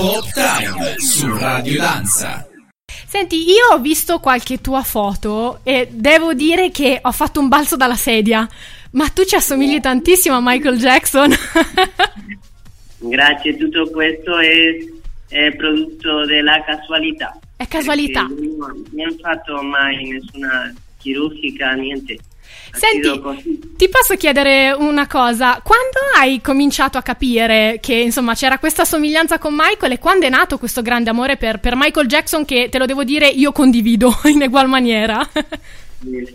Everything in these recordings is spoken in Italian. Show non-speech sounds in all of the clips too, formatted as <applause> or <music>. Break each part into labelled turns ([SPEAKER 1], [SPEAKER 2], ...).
[SPEAKER 1] Pop Time su Radio Danza.
[SPEAKER 2] Senti, io ho visto qualche tua foto e devo dire che ho fatto un balzo dalla sedia. Ma tu ci assomigli tantissimo a Michael Jackson. <laughs>
[SPEAKER 3] Grazie, tutto questo è, è prodotto della casualità.
[SPEAKER 2] È casualità.
[SPEAKER 3] Non mi hanno fatto mai nessuna chirurgica, niente.
[SPEAKER 2] Senti, ti posso chiedere una cosa? Quando hai cominciato a capire che insomma c'era questa somiglianza con Michael e quando è nato questo grande amore per, per Michael Jackson che te lo devo dire io condivido <laughs> in egual maniera?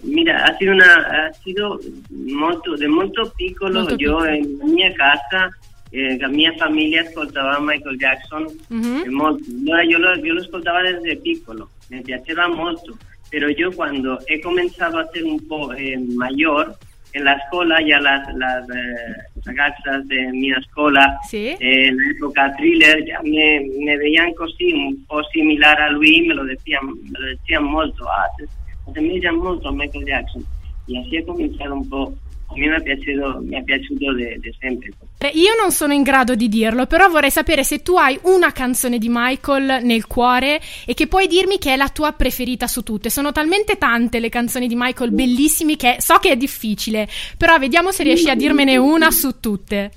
[SPEAKER 3] Mira, ha sido, una, ha sido molto, de molto piccolo.
[SPEAKER 2] Molto piccolo.
[SPEAKER 3] en mi casa, eh, la mia famiglia ascoltava Michael Jackson.
[SPEAKER 2] Mhm.
[SPEAKER 3] e molto. Allora yo lo, yo lo ascoltaba desde piccolo, me piaceva molto. Pero yo cuando he comenzado a ser un poco eh, mayor, en la escuela ya las, las eh, ragazas de mi escuela,
[SPEAKER 2] Sì.
[SPEAKER 3] eh, en la época thriller, ya me, me veían così, un po' similar a lui, me lo decían, me lo decían molto, ah, te, a Michael Jackson. Y así he comenzado un po', a mí me ha piaciuto, mi ha piaciuto de, de sempre.
[SPEAKER 2] Io non sono in grado di dirlo, però vorrei sapere se tu hai una canzone di Michael nel cuore e che puoi dirmi che è la tua preferita su tutte. Sono talmente tante le canzoni di Michael bellissimi che so che è difficile, però vediamo se riesci a dirmene una su tutte.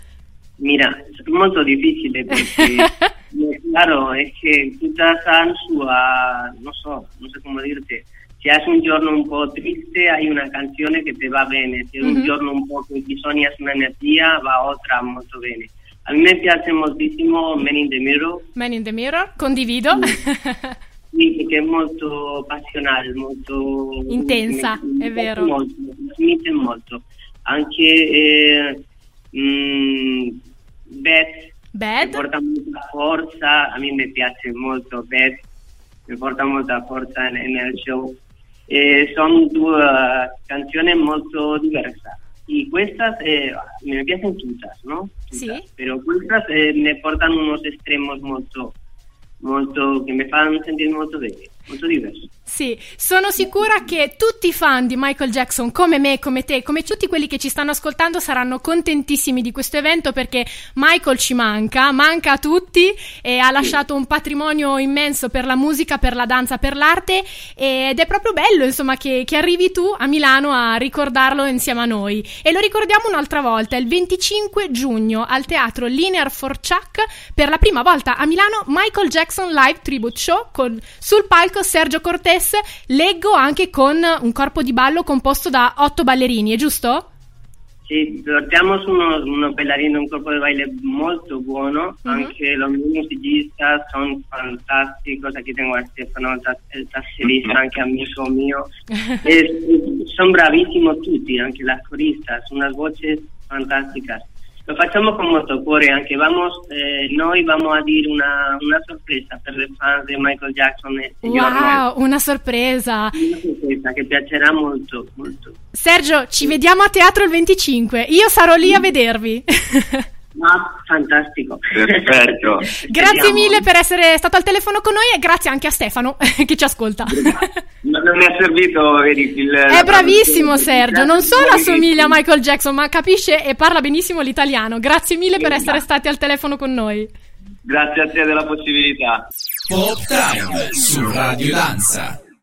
[SPEAKER 3] Mira, es molto difficile perché, <laughs> eh, claro, es que todas han su, ah, no so, no sé cómo dirte, si hai un giorno un po' triste hai una canzone che te va bene, se è un
[SPEAKER 2] Mhm.
[SPEAKER 3] giorno un po' che bisogna una energia va otra molto bene. A me piace moltissimo Man in the Mirror,
[SPEAKER 2] Man in the Mirror, condivido.
[SPEAKER 3] sì, perché è molto passionale, molto...
[SPEAKER 2] Intensa,
[SPEAKER 3] mi- mi
[SPEAKER 2] è
[SPEAKER 3] piace
[SPEAKER 2] vero.
[SPEAKER 3] Molto, mi trasmette molto. Anche eh, mm, Beth, mi
[SPEAKER 2] Bad?
[SPEAKER 3] porta molta forza, a me mi piace molto Beth, mi porta molta forza nel show. Eh, sono due canzoni molto diverse. Y questas eh, me piacen todas, ¿no?
[SPEAKER 2] Sí.
[SPEAKER 3] Pero questas eh, me portan unos extremos molto, molto, che mi fanno sentire molto bene, molto diversi.
[SPEAKER 2] Sì, sono sicura che tutti i fan di Michael Jackson, come me, come te, come tutti quelli che ci stanno ascoltando, saranno contentissimi di questo evento perché Michael ci manca, manca a tutti e ha lasciato un patrimonio immenso per la musica, per la danza, per l'arte ed è proprio bello, insomma, che, che arrivi tu a Milano a ricordarlo insieme a noi. E lo ricordiamo un'altra volta, il 25 giugno al teatro Linear for Chuck per la prima volta a Milano Michael Jackson Live Tribute Show con sul palco Sergio Cortés, leggo anche con un corpo di ballo composto da otto ballerini, è giusto?
[SPEAKER 3] Sì, portiamo uno, uno ballerino, un corpo di baile molto buono,
[SPEAKER 2] Mhm.
[SPEAKER 3] anche los musicisti sono fantastici, aquí tengo a Stefano, el tas- el tasserista, anche amico mio, sono bravissimi tutti, anche las coristas, unas voces fantásticas. Lo facciamo con molto cuore, anche vamos, eh, noi vamo a dire una, una sorpresa per i fans di Michael Jackson giorno.
[SPEAKER 2] Wow, una sorpresa!
[SPEAKER 3] Una sorpresa che piacerà molto, molto.
[SPEAKER 2] Sergio, ci vediamo a teatro il 25. Io sarò lì a vedervi. <laughs>
[SPEAKER 3] Ma fantastico.
[SPEAKER 4] Perfetto. <laughs>
[SPEAKER 2] grazie mille per essere stato al telefono con noi e grazie anche a Stefano <laughs> che ci ascolta.
[SPEAKER 4] Non non mi è servito, vedi, il...
[SPEAKER 2] È bravissimo Sergio, non solo assomiglia a Michael Jackson, ma capisce e parla benissimo l'italiano. Grazie mille per essere stati al telefono con noi.
[SPEAKER 4] Grazie a te della possibilità.
[SPEAKER 1] Pop Time su Radio Danza.